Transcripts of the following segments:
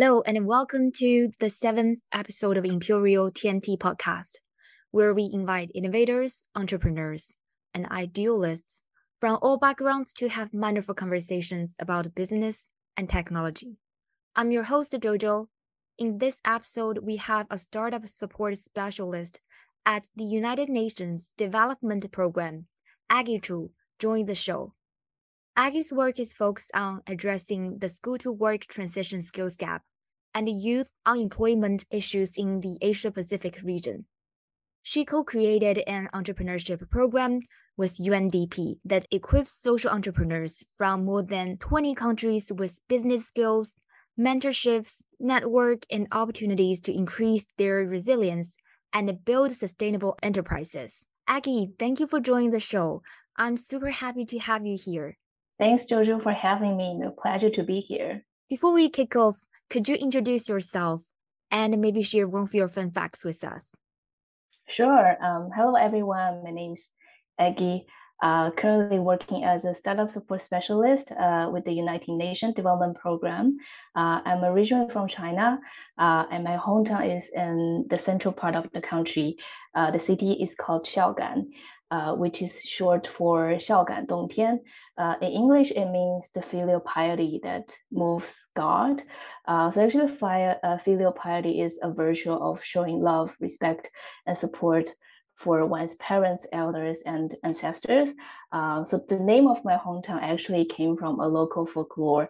Hello, and welcome to the seventh episode of Imperial TNT podcast, where we invite innovators, entrepreneurs, and idealists from all backgrounds to have wonderful conversations about business and technology. I'm your host, Jojo. In this episode, we have a startup support specialist at the United Nations Development Program, Aggie Chu, join the show. Aggie's work is focused on addressing the school to work transition skills gap and youth unemployment issues in the Asia Pacific region. She co created an entrepreneurship program with UNDP that equips social entrepreneurs from more than 20 countries with business skills, mentorships, network, and opportunities to increase their resilience and build sustainable enterprises. Aggie, thank you for joining the show. I'm super happy to have you here. Thanks, Jojo, for having me. A pleasure to be here. Before we kick off, could you introduce yourself and maybe share one of your fun facts with us? Sure. Um, hello, everyone. My name is Aggie. Uh, currently working as a startup support specialist uh, with the United Nations Development Program. Uh, I'm originally from China, uh, and my hometown is in the central part of the country. Uh, the city is called Xiaogan uh, which is short for 孝感动天. Uh, in English, it means the filial piety that moves God. Uh, so actually, fire, uh, filial piety is a virtue of showing love, respect, and support for one's parents, elders, and ancestors. Uh, so the name of my hometown actually came from a local folklore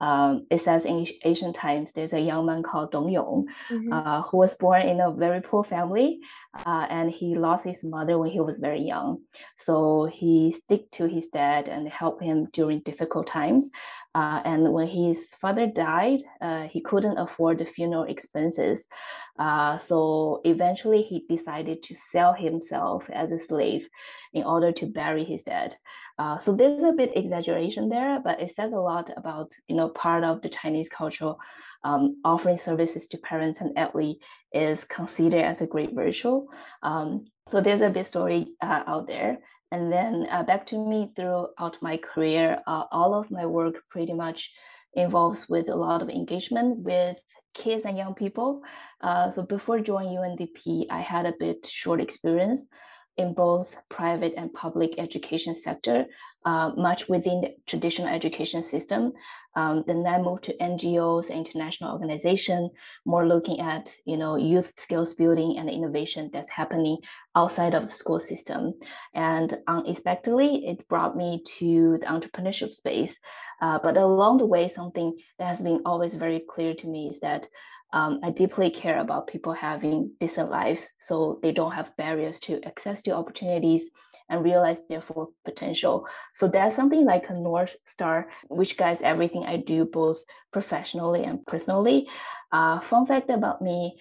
um, it says in ancient times there's a young man called Dong Yong mm-hmm. uh, who was born in a very poor family uh, and he lost his mother when he was very young. So he stick to his dad and help him during difficult times. Uh, and when his father died, uh, he couldn't afford the funeral expenses. Uh, so eventually he decided to sell himself as a slave in order to bury his dad. Uh, so there's a bit exaggeration there, but it says a lot about you know part of the Chinese culture. Um, offering services to parents and elderly is considered as a great virtue. Um, so there's a big story uh, out there. And then uh, back to me throughout my career, uh, all of my work pretty much involves with a lot of engagement with kids and young people. Uh, so before joining UNDP, I had a bit short experience in both private and public education sector, uh, much within the traditional education system. Um, then I moved to NGOs, international organization, more looking at you know youth skills building and innovation that's happening outside of the school system. And unexpectedly, it brought me to the entrepreneurship space. Uh, but along the way, something that has been always very clear to me is that um, I deeply care about people having decent lives so they don't have barriers to access to opportunities and realize their full potential. So that's something like a North Star, which guides everything I do, both professionally and personally. Uh, fun fact about me,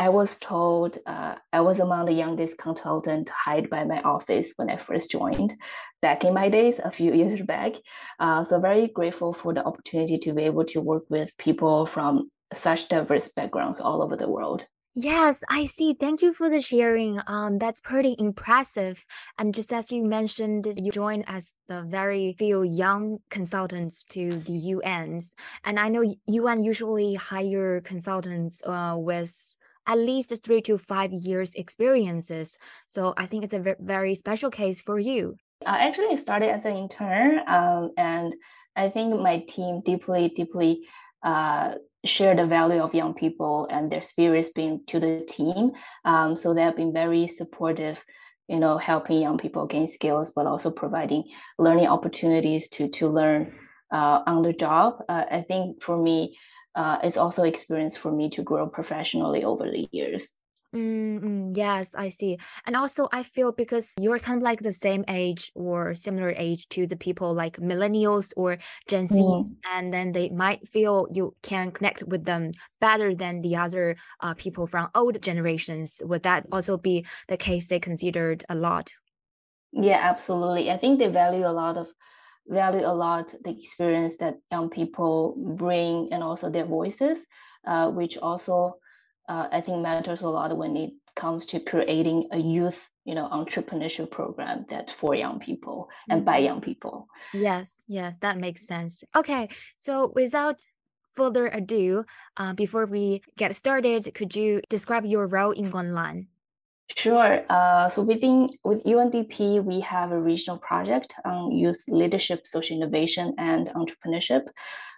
I was told uh, I was among the youngest consultant hired by my office when I first joined back in my days, a few years back. Uh, so very grateful for the opportunity to be able to work with people from such diverse backgrounds all over the world. Yes, I see. Thank you for the sharing. Um, that's pretty impressive. And just as you mentioned, you joined as the very few young consultants to the UNs. And I know UN usually hire consultants uh, with at least three to five years experiences. So I think it's a very special case for you. I actually started as an intern, um, and I think my team deeply, deeply uh, share the value of young people and their spirits being to the team. Um, so they have been very supportive, you know, helping young people gain skills, but also providing learning opportunities to to learn uh, on the job. Uh, I think for me, uh, it's also experience for me to grow professionally over the years. Mm, yes, I see. And also, I feel because you're kind of like the same age or similar age to the people like millennials or Gen Zs, mm. and then they might feel you can connect with them better than the other uh, people from old generations. Would that also be the case they considered a lot? Yeah, absolutely. I think they value a lot of value a lot the experience that young people bring and also their voices, uh, which also uh, I think matters a lot when it comes to creating a youth you know entrepreneurship program that's for young people and by mm-hmm. young people yes yes that makes sense okay so without further ado, uh, before we get started, could you describe your role in Guanlan? Sure. Uh, so within with UNDP, we have a regional project on youth leadership, social innovation, and entrepreneurship.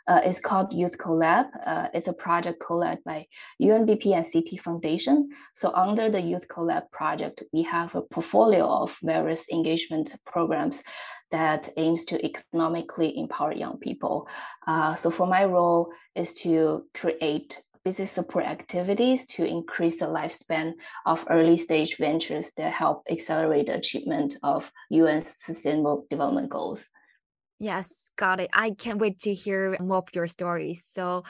Uh, it's called Youth Collab. Uh, it's a project co-led by UNDP and Citi Foundation. So under the Youth Collab project, we have a portfolio of various engagement programs that aims to economically empower young people. Uh, so for my role is to create business support activities to increase the lifespan of early stage ventures that help accelerate the achievement of UN's sustainable development goals. Yes, got it. I can't wait to hear more of your stories. So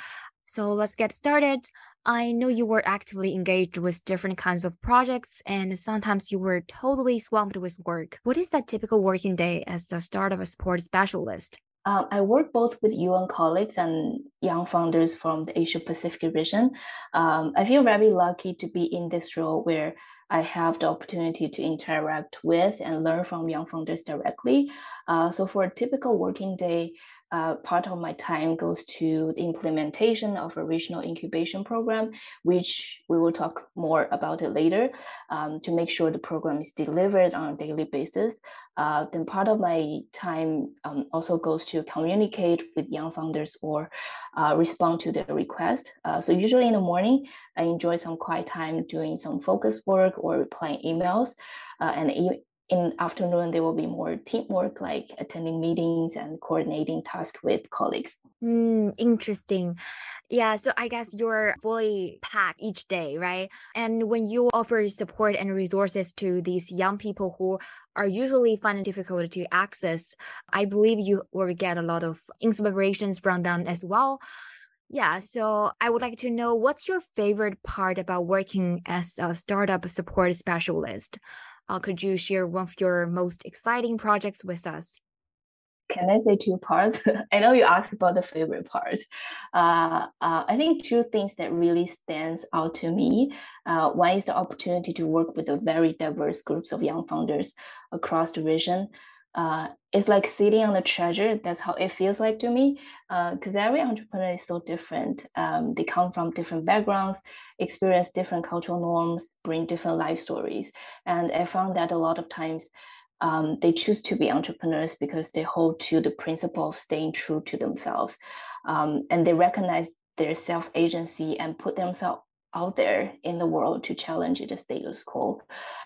so let's get started. I know you were actively engaged with different kinds of projects and sometimes you were totally swamped with work. What is that typical working day as the start of a support specialist? Um, I work both with UN colleagues and young founders from the Asia Pacific region. Um, I feel very lucky to be in this role where I have the opportunity to interact with and learn from young founders directly. Uh, so for a typical working day, uh, part of my time goes to the implementation of a regional incubation program, which we will talk more about it later, um, to make sure the program is delivered on a daily basis. Uh, then part of my time um, also goes to communicate with young founders or uh, respond to their request. Uh, so usually in the morning, I enjoy some quiet time doing some focus work or replying emails. Uh, and in afternoon there will be more teamwork like attending meetings and coordinating tasks with colleagues. Mm, interesting. Yeah so i guess you're fully packed each day right? And when you offer support and resources to these young people who are usually finding difficult to access i believe you will get a lot of inspirations from them as well. Yeah, so I would like to know what's your favorite part about working as a startup support specialist? Uh, could you share one of your most exciting projects with us? Can I say two parts? I know you asked about the favorite part. Uh, uh, I think two things that really stands out to me. Uh, one is the opportunity to work with a very diverse groups of young founders across the region uh, it's like sitting on the treasure. That's how it feels like to me. Because uh, every entrepreneur is so different. Um, they come from different backgrounds, experience different cultural norms, bring different life stories. And I found that a lot of times um, they choose to be entrepreneurs because they hold to the principle of staying true to themselves. Um, and they recognize their self agency and put themselves out there in the world to challenge the status quo.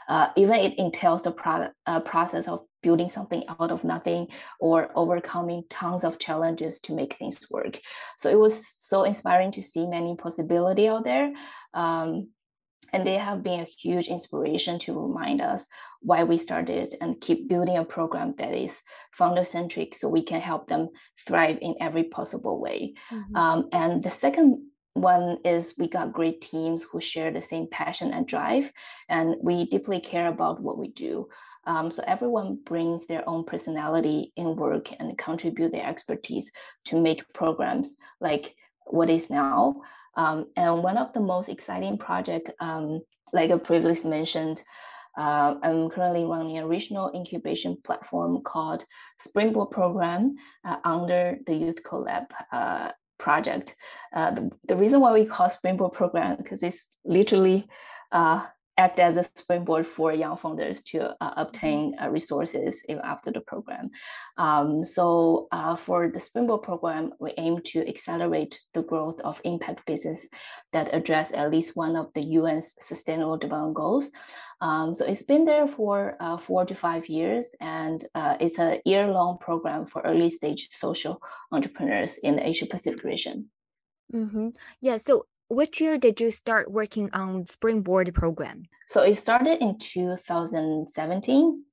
Uh, even it entails the pro- uh, process of building something out of nothing or overcoming tons of challenges to make things work. So it was so inspiring to see many possibility out there. Um, and they have been a huge inspiration to remind us why we started and keep building a program that is founder centric so we can help them thrive in every possible way. Mm-hmm. Um, and the second one is we got great teams who share the same passion and drive, and we deeply care about what we do. Um, so everyone brings their own personality in work and contribute their expertise to make programs like what is now. Um, and one of the most exciting project, um, like I previously mentioned, uh, I'm currently running a regional incubation platform called Springboard Program uh, under the Youth Collab uh, project. Uh, the, the, reason why we call Springboard Program because it's literally uh, act as a springboard for young founders to uh, obtain uh, resources after the program. Um, so uh, for the Springboard program, we aim to accelerate the growth of impact business that address at least one of the UN's Sustainable Development Goals. Um, so it's been there for uh, four to five years, and uh, it's a year-long program for early stage social entrepreneurs in the Asia Pacific region. Mm-hmm. Yeah. So which year did you start working on Springboard program? So it started in 2017.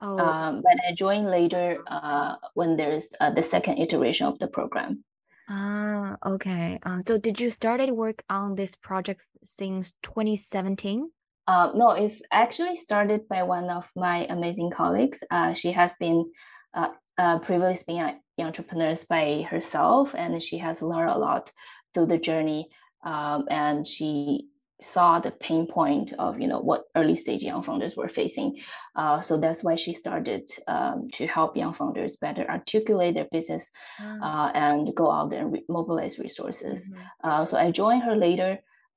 Oh. Um, but I joined later uh, when there's uh, the second iteration of the program. Ah, okay. Uh, so did you started work on this project since 2017? Uh, no, it's actually started by one of my amazing colleagues. Uh, she has been uh, uh, previously been an entrepreneur by herself, and she has learned a lot through the journey um, and she saw the pain point of you know what early stage young founders were facing. Uh, so that's why she started um, to help young founders better articulate their business mm. uh, and go out there and re- mobilize resources. Mm-hmm. uh, so i joined her later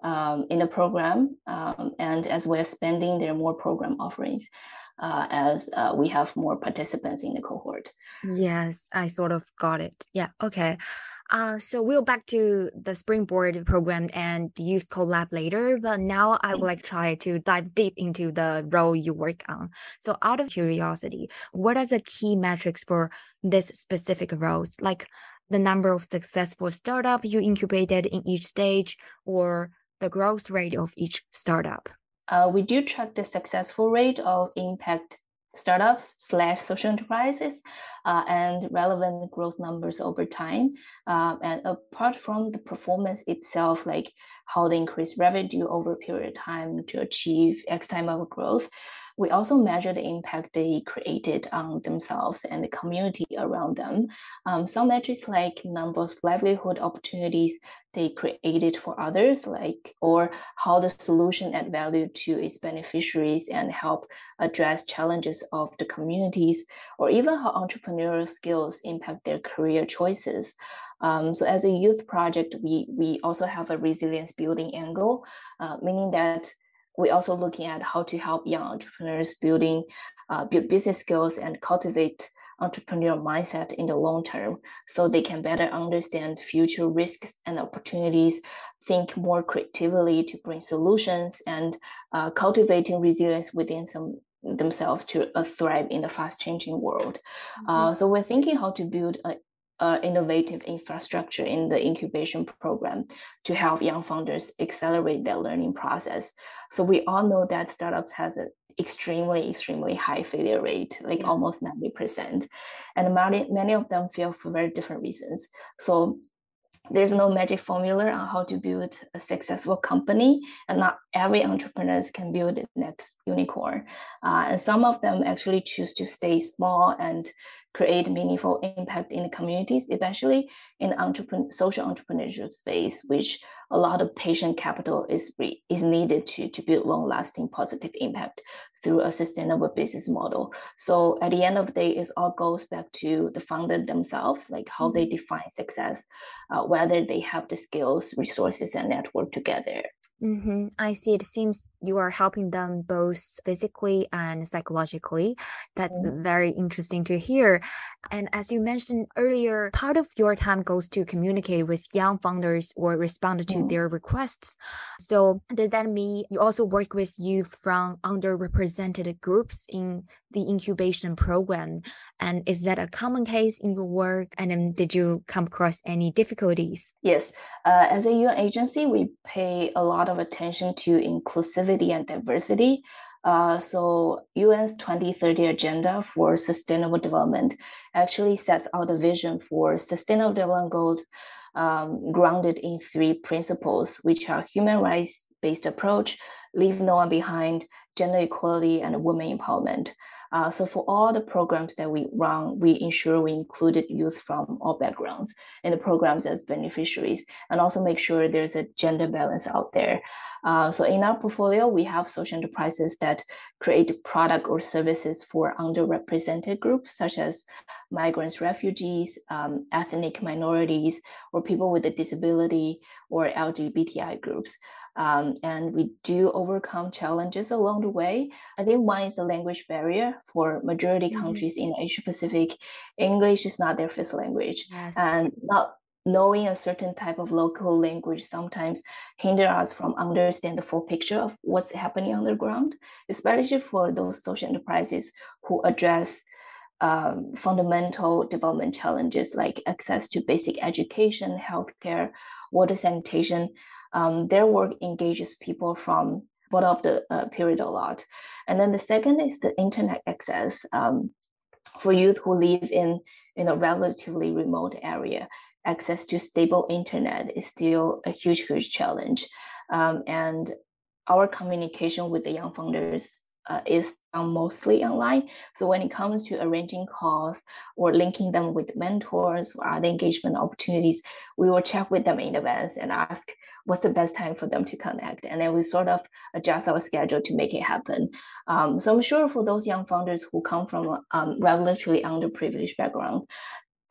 um, in the program um, and as we're expanding there are more program offerings uh, as uh, we have more participants in the cohort. Yes i sort of got it. Yeah okay uh, so we'll back to the Springboard program and Youth Collab later, but now I would like try to dive deep into the role you work on. So out of curiosity, what are the key metrics for this specific roles? Like the number of successful startup you incubated in each stage or the growth rate of each startup? Uh, we do track the successful rate of impact startups slash social enterprises uh, and relevant growth numbers over time. Um, and apart from the performance itself, like how they increase revenue over a period of time to achieve X time of growth, we also measure the impact they created on themselves and the community around them. Um, some metrics like number of livelihood opportunities they created for others, like or how the solution add value to its beneficiaries and help address challenges of the communities, or even how entrepreneurial skills impact their career choices. Um, so as a youth project, we we also have a resilience building angle, uh, meaning that we're also looking at how to help young entrepreneurs building uh, build business skills and cultivate entrepreneurial mindset in the long term so they can better understand future risks and opportunities think more creatively to bring solutions and uh, cultivating resilience within some themselves to uh, thrive in the fast changing world mm-hmm. uh, so we're thinking how to build a uh, innovative infrastructure in the incubation program to help young founders accelerate their learning process. So we all know that startups has an extremely, extremely high failure rate, like almost 90%. And many, many of them fail for very different reasons. So there's no magic formula on how to build a successful company and not every entrepreneur can build the next unicorn uh, and some of them actually choose to stay small and create meaningful impact in the communities, especially in the entrepreneur, social entrepreneurship space, which a lot of patient capital is re, is needed to, to build long-lasting positive impact through a sustainable business model. So at the end of the day, it all goes back to the founder themselves, like how mm-hmm. they define success, uh, whether they have the skills, resources, and network together. Mm-hmm. I see. It seems you are helping them both physically and psychologically. That's mm-hmm. very interesting to hear. And as you mentioned earlier, part of your time goes to communicate with young founders or respond to mm-hmm. their requests. So, does that mean you also work with youth from underrepresented groups in the incubation program? And is that a common case in your work? And then, did you come across any difficulties? Yes. Uh, as a UN agency, we pay a lot of attention to inclusivity and diversity. Uh, so UN's 2030 agenda for sustainable development actually sets out a vision for sustainable development goals um, grounded in three principles, which are human rights based approach, leave no one behind, gender equality, and women empowerment. Uh, so for all the programs that we run, we ensure we included youth from all backgrounds in the programs as beneficiaries, and also make sure there's a gender balance out there. Uh, so in our portfolio, we have social enterprises that create product or services for underrepresented groups, such as migrants, refugees, um, ethnic minorities, or people with a disability, or LGBTI groups. Um, and we do overcome challenges along the way. I think one is the language barrier for majority mm-hmm. countries in Asia Pacific. English is not their first language, yes. and not knowing a certain type of local language sometimes hinder us from understand the full picture of what's happening on the ground, especially for those social enterprises who address um, fundamental development challenges like access to basic education, healthcare, water sanitation um, their work engages people from bottom of the uh, period a lot. And then the second is the internet access um, for youth who live in in a relatively remote area. Access to stable internet is still a huge, huge challenge. Um, and our communication with the young founders uh, is mostly online. So when it comes to arranging calls or linking them with mentors or other engagement opportunities, we will check with them in advance and ask what's the best time for them to connect. And then we sort of adjust our schedule to make it happen. Um, so I'm sure for those young founders who come from um, relatively underprivileged background,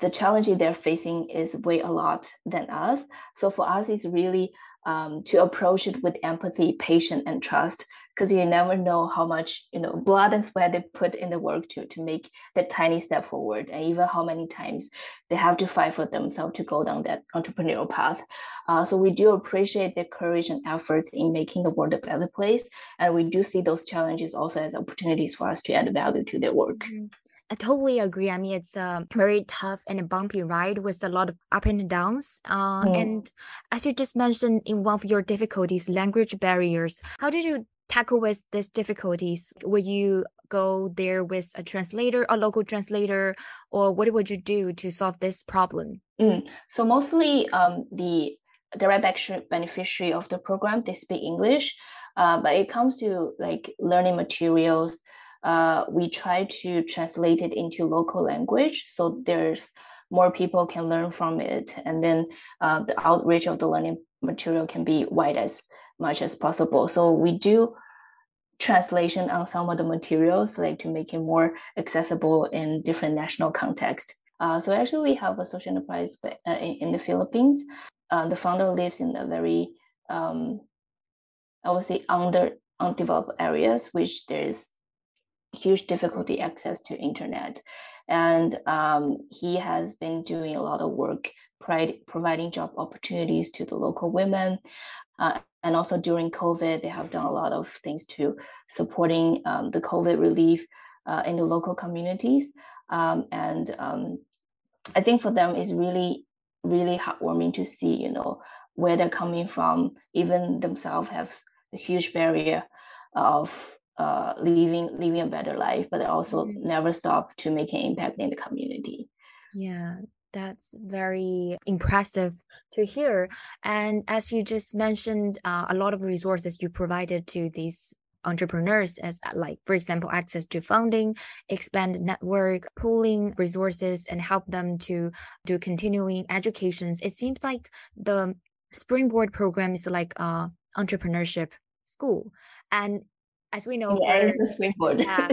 the challenge they're facing is way a lot than us. So for us, it's really um, to approach it with empathy, patience, and trust, because you never know how much you know blood and sweat they put in the work to to make that tiny step forward, and even how many times they have to fight for themselves to go down that entrepreneurial path. Uh, so we do appreciate their courage and efforts in making the world a better place, and we do see those challenges also as opportunities for us to add value to their work. Mm-hmm. I totally agree. I mean, it's a very tough and a bumpy ride with a lot of up and downs. Uh, mm. And as you just mentioned, in one of your difficulties, language barriers. How did you tackle with these difficulties? Would you go there with a translator, a local translator, or what would you do to solve this problem? Mm. So mostly, um, the direct beneficiary of the program they speak English, uh, but it comes to like learning materials uh, we try to translate it into local language so there's more people can learn from it and then uh, the outreach of the learning material can be wide as much as possible. So we do translation on some of the materials like to make it more accessible in different national context. Uh, so actually we have a social enterprise uh, in, the philippines. Uh, the founder lives in a very um, i would say under undeveloped areas which there's huge difficulty access to internet and um, he has been doing a lot of work providing job opportunities to the local women. Uh, and also during covid they have done a lot of things to supporting um, the covid relief uh, in the local communities. Um, and um, i think for them it's really really heartwarming to see you know where they're coming from. Even themselves have a huge barrier of uh, living living a better life, but also mm-hmm. never stop to make an impact in the community. Yeah, that's very impressive to hear. And as you just mentioned, uh, a lot of resources you provided to these entrepreneurs as like for example access to funding expand network pooling resources and help them to do continuing educations it seems like the springboard program is like a entrepreneurship school and as we know, yeah, for, springboard. Yeah,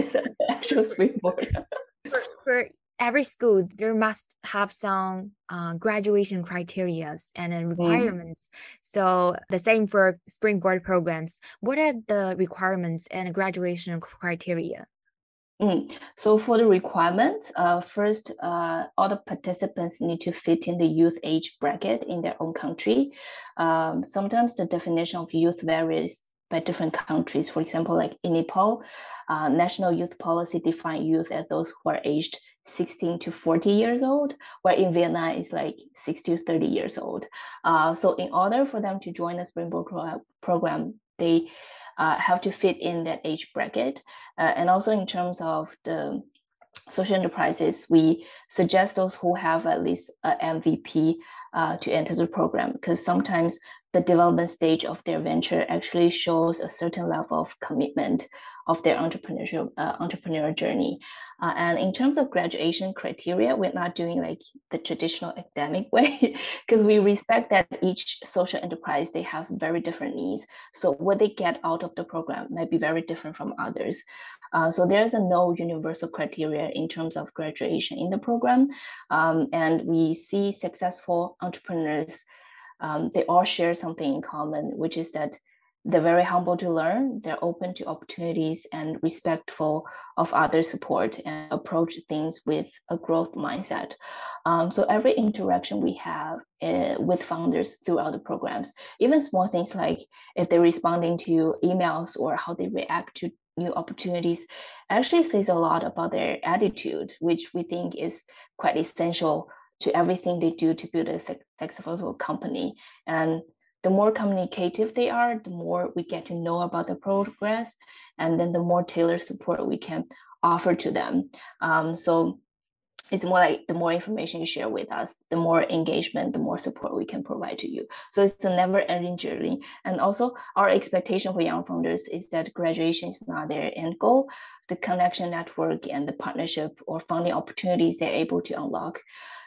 actual springboard. for, for, every school, there must have some uh, graduation criteria and mm. requirements. Mm. So the same for springboard programs. What are the requirements and graduation criteria? Mm. So for the requirements, uh, first, uh, all the participants need to fit in the youth age bracket in their own country. Um, sometimes the definition of youth varies by different countries. For example, like in Nepal, uh, national youth policy define youth as those who are aged 16 to 40 years old, where in Vietnam it's like 60 to 30 years old. Uh, so in order for them to join the Springboard program, they uh, have to fit in that age bracket. Uh, and also in terms of the social enterprises, we suggest those who have at least an MVP uh, to enter the program because sometimes the development stage of their venture actually shows a certain level of commitment of their entrepreneurial uh, entrepreneurial journey. Uh, and in terms of graduation criteria, we're not doing like the traditional academic way because we respect that each social enterprise they have very different needs. So what they get out of the program might be very different from others. Uh, so there's a no universal criteria in terms of graduation in the program, um, and we see successful entrepreneurs um, they all share something in common, which is that they're very humble to learn, they're open to opportunities and respectful of other support and approach things with a growth mindset. Um, so every interaction we have uh, with founders throughout the programs, even small things like if they're responding to emails or how they react to new opportunities, actually says a lot about their attitude, which we think is quite essential to everything they do to build a successful company. And the more communicative they are, the more we get to know about the progress, and then the more tailored support we can offer to them. Um, so it's more like the more information you share with us, the more engagement, the more support we can provide to you. So it's a never ending journey. And also, our expectation for young founders is that graduation is not their end goal. The connection network and the partnership or funding opportunities they're able to unlock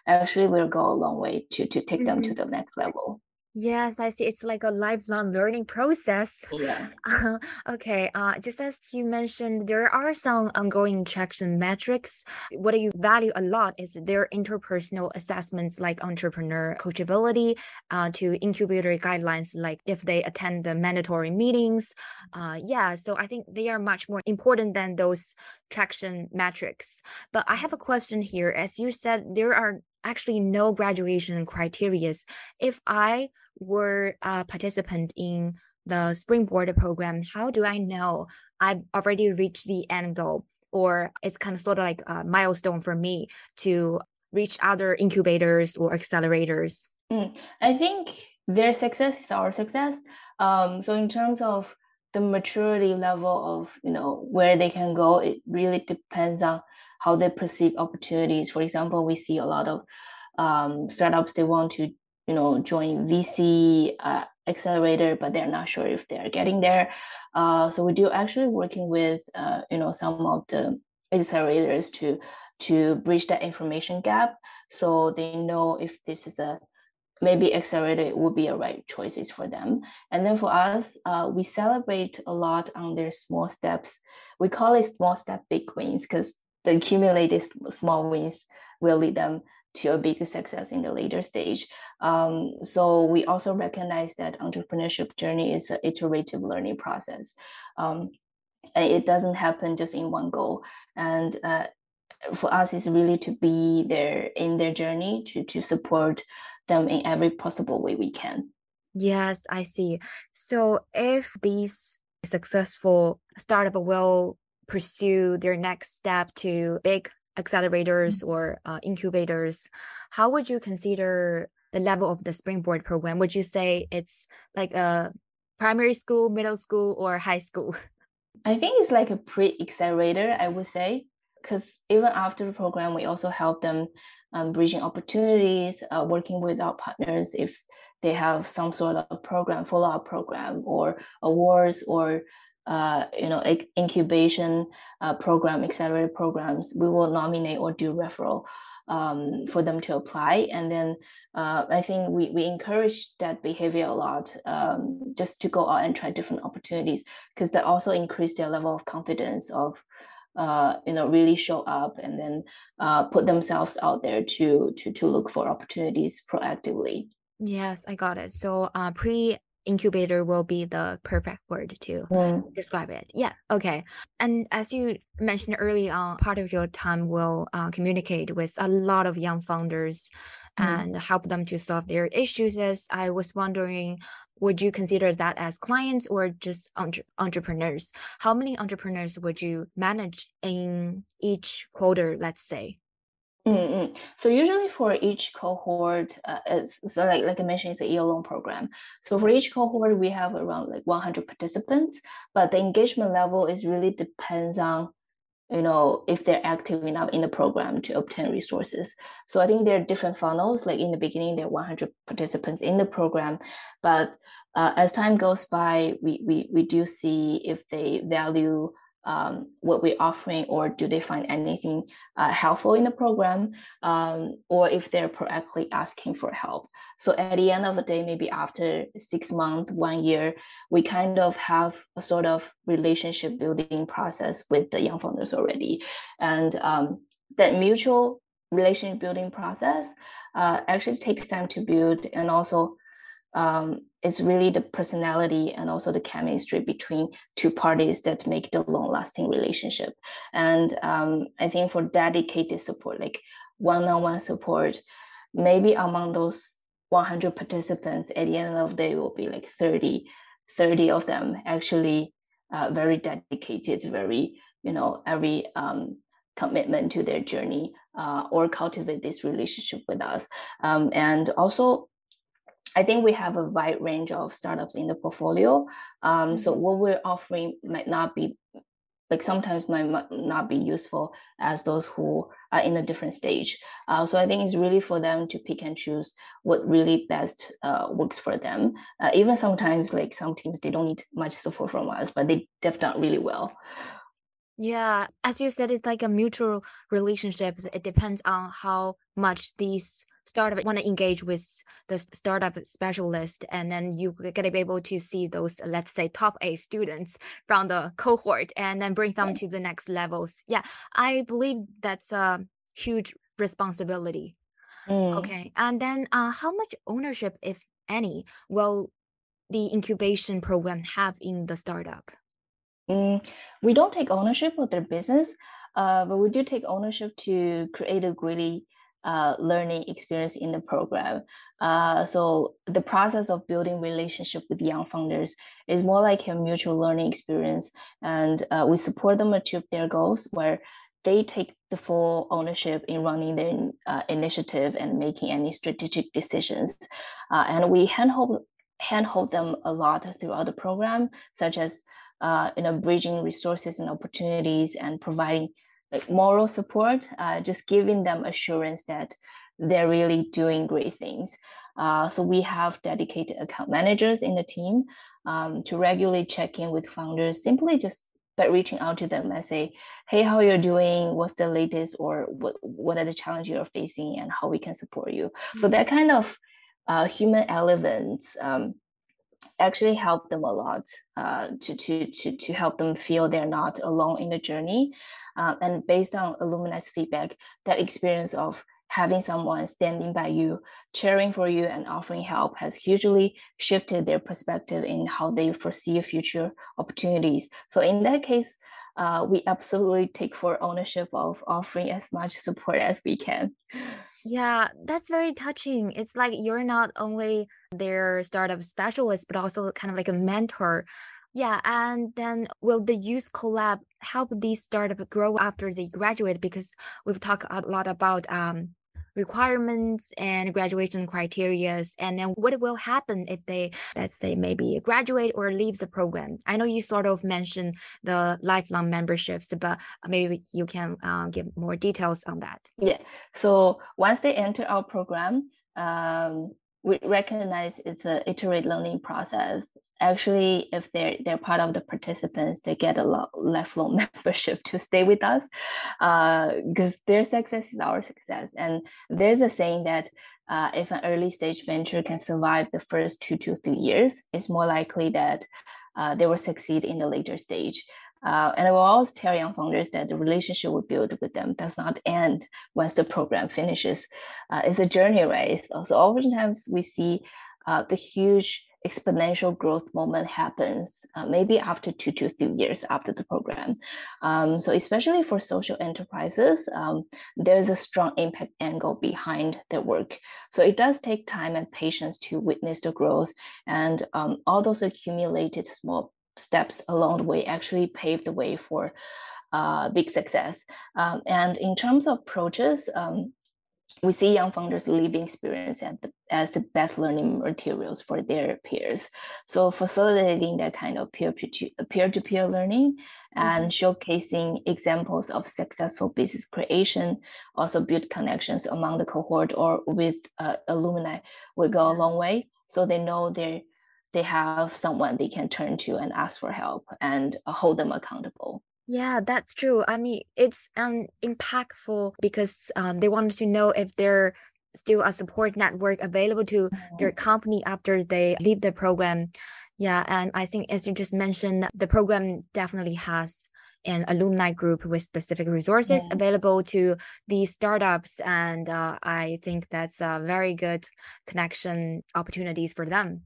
actually will go a long way to, to take mm-hmm. them to mm-hmm. the next level. Yes, I see. It's like a lifelong learning process. Yeah. Uh, okay. Uh, just as you mentioned, there are some ongoing traction metrics. What you value a lot is their interpersonal assessments like entrepreneur coachability, uh, to incubator guidelines, like if they attend the mandatory meetings. Uh, yeah. So I think they are much more important than those traction metrics. But I have a question here. As you said, there are actually no graduation criteria. If I were a participant in the Springboard program, how do I know I've already reached the end goal? Or it's kind of sort of like a milestone for me to reach other incubators or accelerators? Mm, I think their success is our success. Um, so in terms of the maturity level of you know where they can go, it really depends on how they perceive opportunities. For example, we see a lot of um, startups they want to you know join VC uh, accelerator, but they're not sure if they're getting there. Uh, so we do actually working with uh, you know some of the accelerators to to bridge that information gap, so they know if this is a maybe accelerator would be a right choices for them. And then for us, uh, we celebrate a lot on their small steps. We call it small step big wins because the accumulated small wins will lead them to a big success in the later stage. Um, so we also recognize that entrepreneurship journey is an iterative learning process. Um, it doesn't happen just in one go. And uh, for us, it's really to be there in their journey to to support them in every possible way we can. Yes, I see. So if these successful startup will pursue their next step to big accelerators mm-hmm. or uh, incubators, how would you consider the level of the Springboard program? Would you say it's like a primary school, middle school, or high school? I think it's like a pre-accelerator, I would say, because even after the program, we also help them um, bridging opportunities, uh, working with our partners if they have some sort of program, follow-up program, or awards, or uh, you know, incubation uh, program, accelerator programs, we will nominate or do referral um, for them to apply. And then uh, I think we, we encourage that behavior a lot, um, just to go out and try different opportunities, because that also increase their level of confidence of, uh, you know, really show up and then uh, put themselves out there to to to look for opportunities proactively. Yes, I got it. So uh, pre incubator will be the perfect word to mm. describe it. Yeah. Okay. And as you mentioned early on, part of your time will uh, communicate with a lot of young founders mm. and help them to solve their issues. As I was wondering, would you consider that as clients or just entre- entrepreneurs? How many entrepreneurs would you manage in each quarter, let's say? Mm-hmm. So usually for each cohort, uh, so like like I mentioned, it's a year long program. So for each cohort, we have around like 100 participants, but the engagement level is really depends on, you know, if they're active enough in the program to obtain resources. So I think there are different funnels. Like in the beginning, there are 100 participants in the program, but uh, as time goes by, we we we do see if they value um, what we're offering or do they find anything uh, helpful in the program um, or if they're proactively asking for help. So at the end of the day maybe after six months one year we kind of have a sort of relationship building process with the young founders already. And um, that mutual relationship building process uh, actually takes time to build and also um, it's really the personality and also the chemistry between two parties that make the long-lasting relationship. And um, I think for dedicated support, like one-on-one support, maybe among those 100 participants, at the end of the day, will be like 30, 30 of them actually uh, very dedicated, very you know every um, commitment to their journey uh, or cultivate this relationship with us. Um, and also I think we have a wide range of startups in the portfolio. Um, mm-hmm. So what we're offering might not be like sometimes might not be useful as those who are in a different stage. Uh, so I think it's really for them to pick and choose what really best uh, works for them. Uh, even sometimes, like some teams, they don't need much support from us, but they they've done really well. Yeah, as you said, it's like a mutual relationship. It depends on how much these startup want to engage with the startup specialist, and then you get to be able to see those, let's say, top A students from the cohort, and then bring them to the next levels. Yeah, I believe that's a huge responsibility. Mm. Okay, and then uh, how much ownership, if any, will the incubation program have in the startup? Mm, we don't take ownership of their business, uh, but we do take ownership to create a really uh, learning experience in the program. Uh, so the process of building relationship with young founders is more like a mutual learning experience, and uh, we support them achieve their goals where they take the full ownership in running their uh, initiative and making any strategic decisions. Uh, and we handhold handhold them a lot throughout the program, such as uh, you know, bridging resources and opportunities and providing like moral support, uh, just giving them assurance that they're really doing great things. Uh, so we have dedicated account managers in the team um, to regularly check in with founders, simply just by reaching out to them and say, "Hey, how you're doing? What's the latest? Or what what are the challenges you're facing, and how we can support you?" Mm-hmm. So that kind of uh, human elements um, actually help them a lot uh, to, to, to, to help them feel they're not alone in the journey. Um, and based on alumni's feedback, that experience of having someone standing by you, cheering for you, and offering help has hugely shifted their perspective in how they foresee future opportunities. So in that case, uh, we absolutely take for ownership of offering as much support as we can. Yeah, that's very touching. It's like you're not only their startup specialist, but also kind of like a mentor. Yeah, and then will the youth collab help these startup grow after they graduate? Because we've talked a lot about um requirements and graduation criterias and then what will happen if they let's say maybe graduate or leave the program? I know you sort of mentioned the lifelong memberships but maybe you can uh, give more details on that. Yeah. So once they enter our program um, we recognize it's a iterate learning process actually if they're they're part of the participants they get a lifelong membership to stay with us because uh, their success is our success and there's a saying that uh, if an early stage venture can survive the first two to three years it's more likely that uh, they will succeed in the later stage uh, and I will always tell young founders that the relationship we build with them does not end once the program finishes. Uh, it's a journey, right? So, so oftentimes we see uh, the huge exponential growth moment happens uh, maybe after two to three years after the program. Um, so especially for social enterprises, um, there's a strong impact angle behind their work. So it does take time and patience to witness the growth and um, all those accumulated small steps along the way actually paved the way for uh, big success. Um, and in terms of approaches, um, we see young founders living experience the, as the best learning materials for their peers. So facilitating that kind of peer-to-peer learning and mm-hmm. showcasing examples of successful business creation, also build connections among the cohort or with uh, alumni will go a long way. So they know they they have someone they can turn to and ask for help and uh, hold them accountable. Yeah, that's true. I mean, it's um impactful because um they wanted to know if there's still a support network available to mm-hmm. their company after they leave the program. Yeah, and I think as you just mentioned, the program definitely has an alumni group with specific resources yeah. available to these startups, and uh, I think that's a very good connection opportunities for them.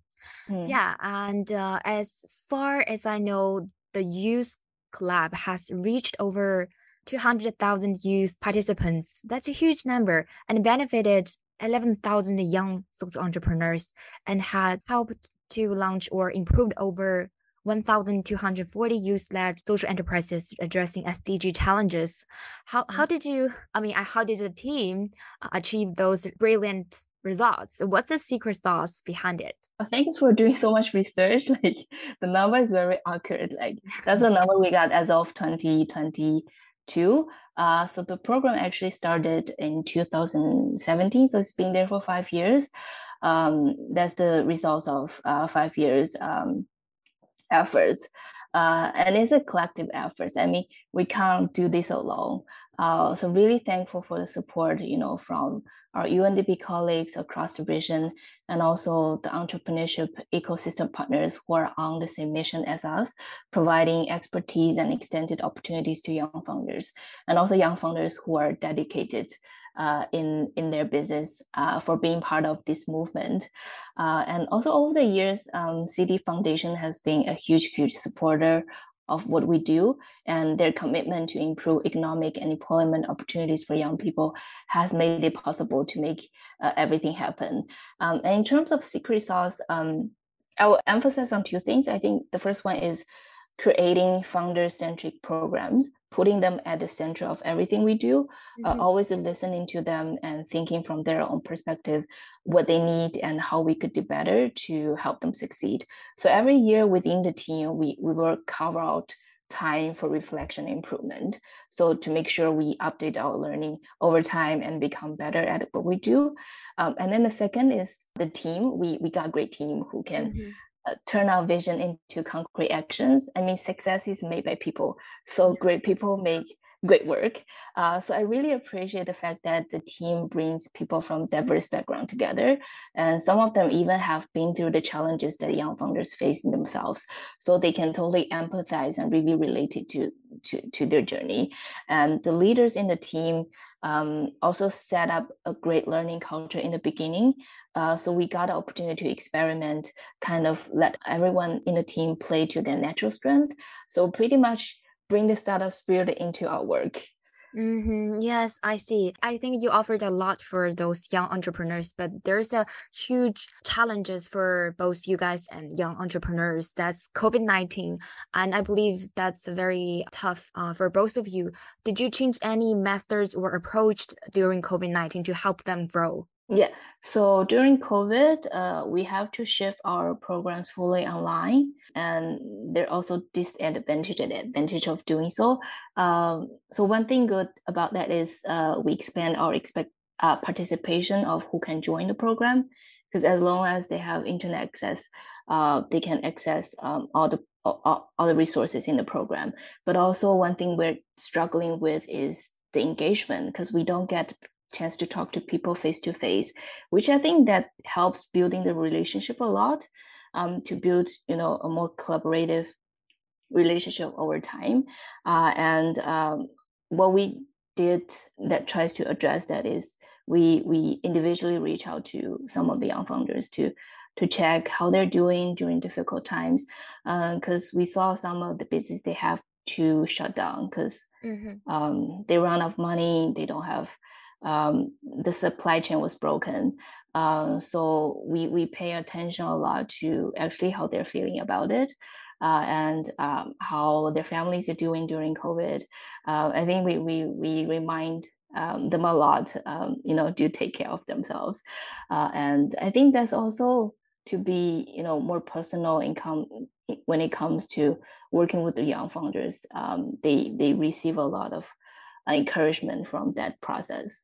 Mm. Yeah, and uh, as far as I know, the youth Collab has reached over 200,000 youth participants. That's a huge number and benefited 11,000 young social entrepreneurs and had helped to launch or improved over 1,240 youth-led social enterprises addressing SDG challenges. How how mm. did you? I mean, how did the team uh, achieve those brilliant results? What's the secret sauce behind it? Thanks for doing so much research. Like the number is very accurate. Like that's the number we got as of 2022. Uh, so the program actually started in 2017, so it's been there for five years. Um, that's the results of uh, five years um, efforts. Uh, and it's a collective effort. I mean, we can't do this alone. Uh, so really thankful for the support, you know, from our UNDP colleagues across the region, and also the entrepreneurship ecosystem partners who are on the same mission as us, providing expertise and extended opportunities to young founders, and also young founders who are dedicated uh, in in their business uh, for being part of this movement. Uh, and also over the years, um, Citi Foundation has been a huge, huge supporter of what we do and their commitment to improve economic and employment opportunities for young people has made it possible to make uh, everything happen. Um, and in terms of secret sauce, um, I will emphasize on two things. I think the first one is creating founder centric programs putting them at the center of everything we do uh, mm-hmm. uh, always listening to them and thinking from their own perspective what they need and how we could do better to help them succeed. So every year within the team we, we will carve out time for reflection improvement. So to make sure we update our learning over time and become better at what we do. Um, and then the second is the team. We we got a great team who can mm-hmm Uh, turn our vision into concrete actions. I mean, success is made by people. So great people make great work. Uh, so I really appreciate the fact that the team brings people from diverse background together, and some of them even have been through the challenges that young founders face themselves, so they can totally empathize and really relate it to to, to their journey. And the leaders in the team um, also set up a great learning culture in the beginning. Uh, so we got the opportunity to experiment, kind of let everyone in the team play to their natural strength. So pretty much bring the startup spirit into our work. Mm-hmm. Yes, I see. I think you offered a lot for those young entrepreneurs, but there's a huge challenges for both you guys and young entrepreneurs. That's COVID nineteen, and I believe that's very tough uh, for both of you. Did you change any methods or approach during COVID nineteen to help them grow? Yeah. So during COVID, uh, we have to shift our programs fully online, and there are also disadvantage and advantage of doing so. Um, so one thing good about that is uh, we expand our expect uh, participation of who can join the program, because as long as they have internet access, uh, they can access um, all the all, all the resources in the program. But also one thing we're struggling with is the engagement because we don't get chance to talk to people face to face, which I think that helps building the relationship a lot um, to build, you know, a more collaborative relationship over time. Uh, and um, what we did that tries to address that is we we individually reach out to some of the young founders to to check how they're doing during difficult times because uh, we saw some of the business they have to shut down because mm-hmm. um, they run out of money they don't have um, the supply chain was broken. Uh, so we we pay attention a lot to actually how they're feeling about it. Uh, and um, how their families are doing during COVID. Uh, I think we we we remind um, them a lot. Um, you know, do take care of themselves, uh, and I think that's also to be you know more personal income when it comes to working with the young founders. Um, they they receive a lot of encouragement from that process.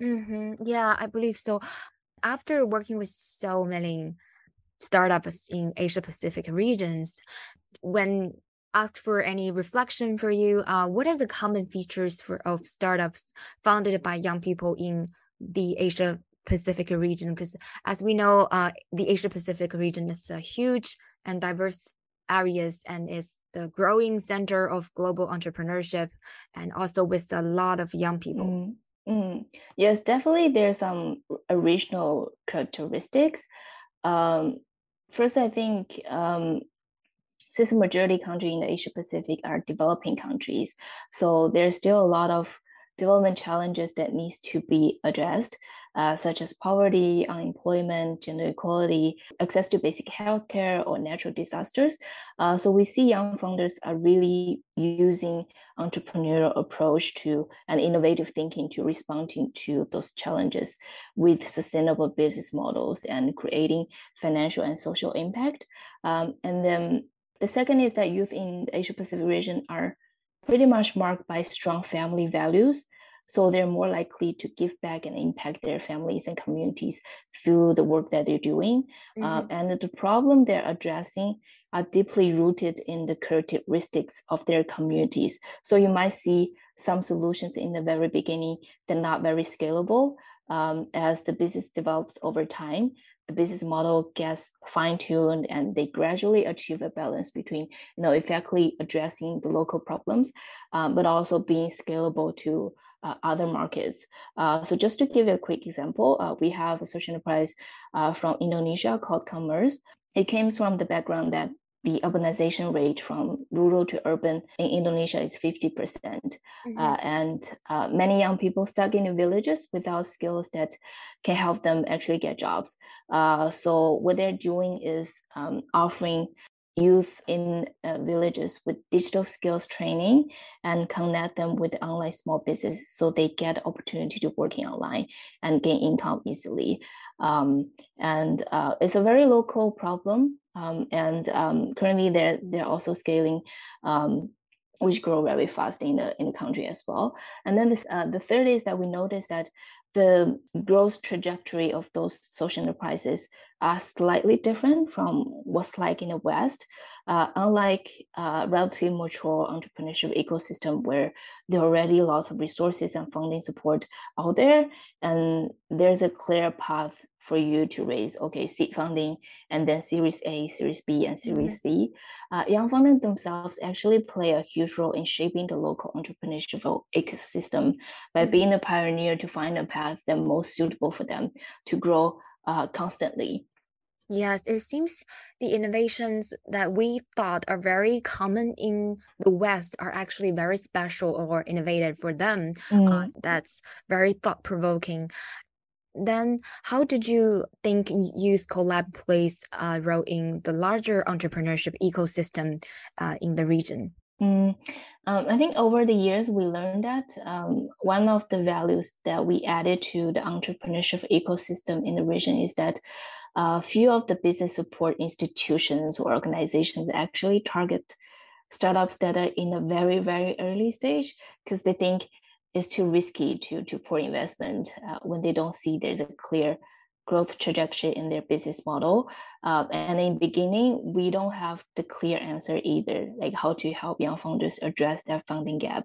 Mm-hmm. Yeah, I believe so. After working with so many startups in Asia Pacific regions, when asked for any reflection for you, uh, what are the common features for of startups founded by young people in the Asia Pacific region? Because as we know, uh, the Asia Pacific region is a huge and diverse areas and is the growing center of global entrepreneurship and also with a lot of young people. Mm. Mm, yes, definitely. There's some original characteristics. Um, first, I think um, since the majority country in the Asia Pacific are developing countries, so there's still a lot of development challenges that needs to be addressed uh, such as poverty, unemployment, gender equality, access to basic healthcare, or natural disasters. Uh, so we see young founders are really using entrepreneurial approach to and innovative thinking to responding to those challenges with sustainable business models and creating financial and social impact. Um, and then the second is that youth in the Asia Pacific region are pretty much marked by strong family values. So they're more likely to give back and impact their families and communities through the work that they're doing. Uh, mm-hmm. Uh, and the problem they're addressing are deeply rooted in the characteristics of their communities. So you might see some solutions in the very beginning, they're not very scalable. Um, as the business develops over time, the business model gets fine-tuned and they gradually achieve a balance between you know effectively addressing the local problems um, but also being scalable to uh, other markets uh, so just to give you a quick example uh, we have a social enterprise uh, from indonesia called Komerce it came from the background that the urbanization rate from rural to urban in Indonesia is 50%. percent mm hmm uh, and uh, many young people stuck in the villages without skills that can help them actually get jobs. Uh, so, what they're doing is um, offering youth in uh, villages with digital skills training and connect them with online small business so they get opportunity to working online and gain income easily. Um, and uh, it's a very local problem um, and um, currently they're they're also scaling um, which grow very fast in the in the country as well. And then this, uh, the third is that we noticed that the growth trajectory of those social enterprises are slightly different from what's like in the West. Uh, unlike uh, relatively mature entrepreneurship ecosystem where there are already lots of resources and funding support out there, and there's a clear path for you to raise okay seed funding and then series a series b and series mm-hmm. c uh, young founders themselves actually play a huge role in shaping the local entrepreneurship ecosystem by mm-hmm. being a pioneer to find a path that most suitable for them to grow uh, constantly Yes, it seems the innovations that we thought are very common in the West are actually very special or innovative for them. Uh, mm. Uh, that's very thought provoking then how did you think Youth Collab plays a role in the larger entrepreneurship ecosystem uh, in the region? Mm, um, I think over the years we learned that um, one of the values that we added to the entrepreneurship ecosystem in the region is that a uh, few of the business support institutions or organizations actually target startups that are in a very very early stage because they think it's too risky to to pour investment uh, when they don't see there's a clear growth trajectory in their business model. Uh, and in beginning, we don't have the clear answer either, like how to help young founders address their funding gap.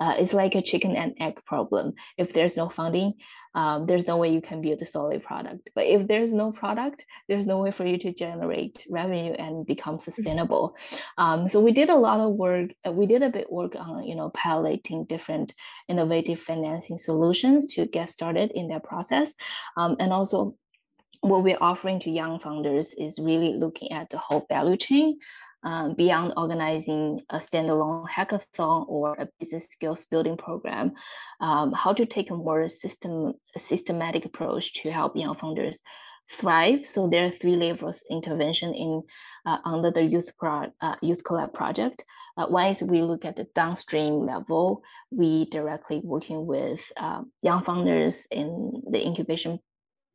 Uh, it's like a chicken and egg problem. If there's no funding, um, there's no way you can build a solid product. But if there's no product, there's no way for you to generate revenue and become mm-hmm. sustainable. Um, so we did a lot of work. Uh, we did a bit work on, you know, piloting different innovative financing solutions to get started in that process, um, and also what we're offering to young founders is really looking at the whole value chain um, beyond organizing a standalone hackathon or a business skills building program, um, how to take a more system systematic approach to help young founders thrive. So there are three levels intervention in uh, under the youth pro, uh, youth collab project. Uh, one is we look at the downstream level. We directly working with uh, young founders in the incubation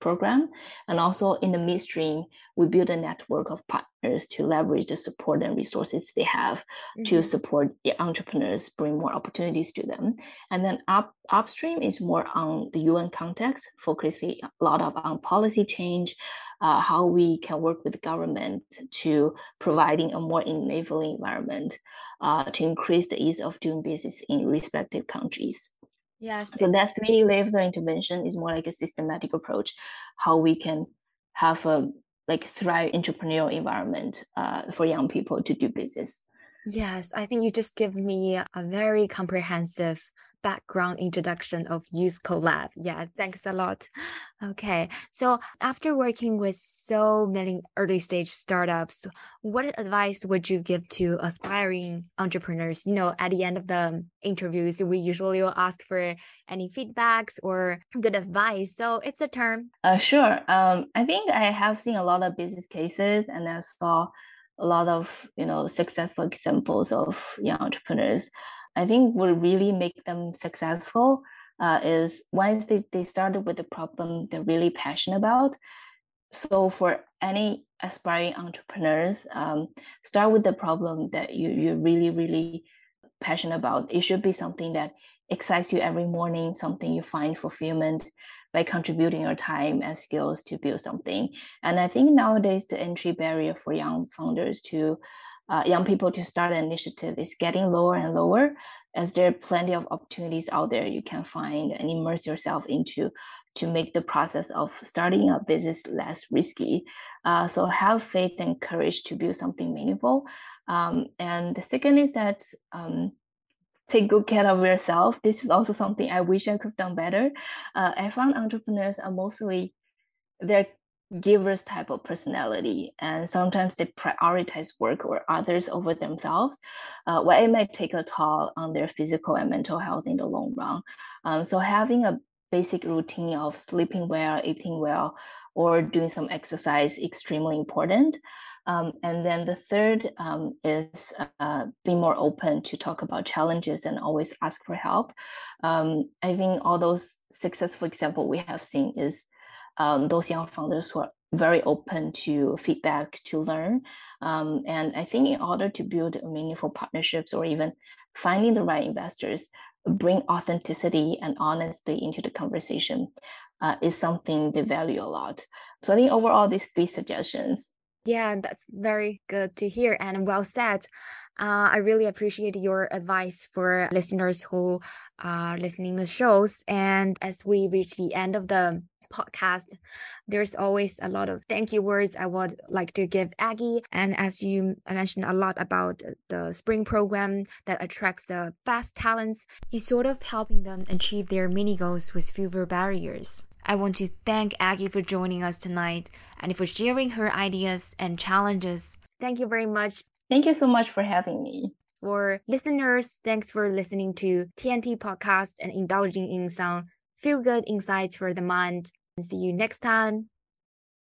program. And also in the midstream, we build a network of partners to leverage the support and resources they have mm-hmm. to support the entrepreneurs, bring more opportunities to them. And then up upstream is more on the UN context, focusing a lot of on policy change, uh, how we can work with government to providing a more enabling environment uh, to increase the ease of doing business in respective countries. Yes. So that three layers of intervention is more like a systematic approach, how we can have a like thrive entrepreneurial environment uh, for young people to do business. Yes, I think you just give me a very comprehensive background introduction of Youth Collab. Yeah, thanks a lot. Okay, so after working with so many early stage startups, what advice would you give to aspiring entrepreneurs? You know, at the end of the interviews, we usually will ask for any feedbacks or good advice. So it's a term. Uh, sure. Um, I think I have seen a lot of business cases and I saw a lot of you know successful examples of young entrepreneurs I think what really make them successful uh, is once they, they started with the problem they're really passionate about. So for any aspiring entrepreneurs, um, start with the problem that you, you're really, really passionate about. It should be something that excites you every morning, something you find fulfillment by contributing your time and skills to build something. And I think nowadays the entry barrier for young founders to uh, young people to start an initiative is getting lower and lower as there are plenty of opportunities out there you can find and immerse yourself into to make the process of starting a business less risky. Uh, so have faith and courage to build something meaningful. Um, and the second is that um, take good care of yourself. This is also something I wish I could have done better. Uh, I found entrepreneurs are mostly they're givers type of personality and sometimes they prioritize work or others over themselves uh, it might take a toll on their physical and mental health in the long run um, so having a basic routine of sleeping well eating well or doing some exercise extremely important um, and then the third um, is uh, being more open to talk about challenges and always ask for help. Um, I think all those successful example we have seen is um, those young founders who are very open to feedback to learn. Um, and I think in order to build meaningful partnerships or even finding the right investors, bring authenticity and honesty into the conversation uh, is something they value a lot. So I think overall, these three suggestions yeah, that's very good to hear and well said. Uh, I really appreciate your advice for listeners who are listening to shows. And as we reach the end of the podcast, there's always a lot of thank you words I would like to give Aggie. And as you mentioned a lot about the spring program that attracts the best talents, you sort of helping them achieve their mini goals with fewer barriers. I want to thank Aggie for joining us tonight and for sharing her ideas and challenges. Thank you very much. Thank you so much for having me. For listeners, thanks for listening to TNT podcast and indulging in some feel good insights for the mind. See you next time.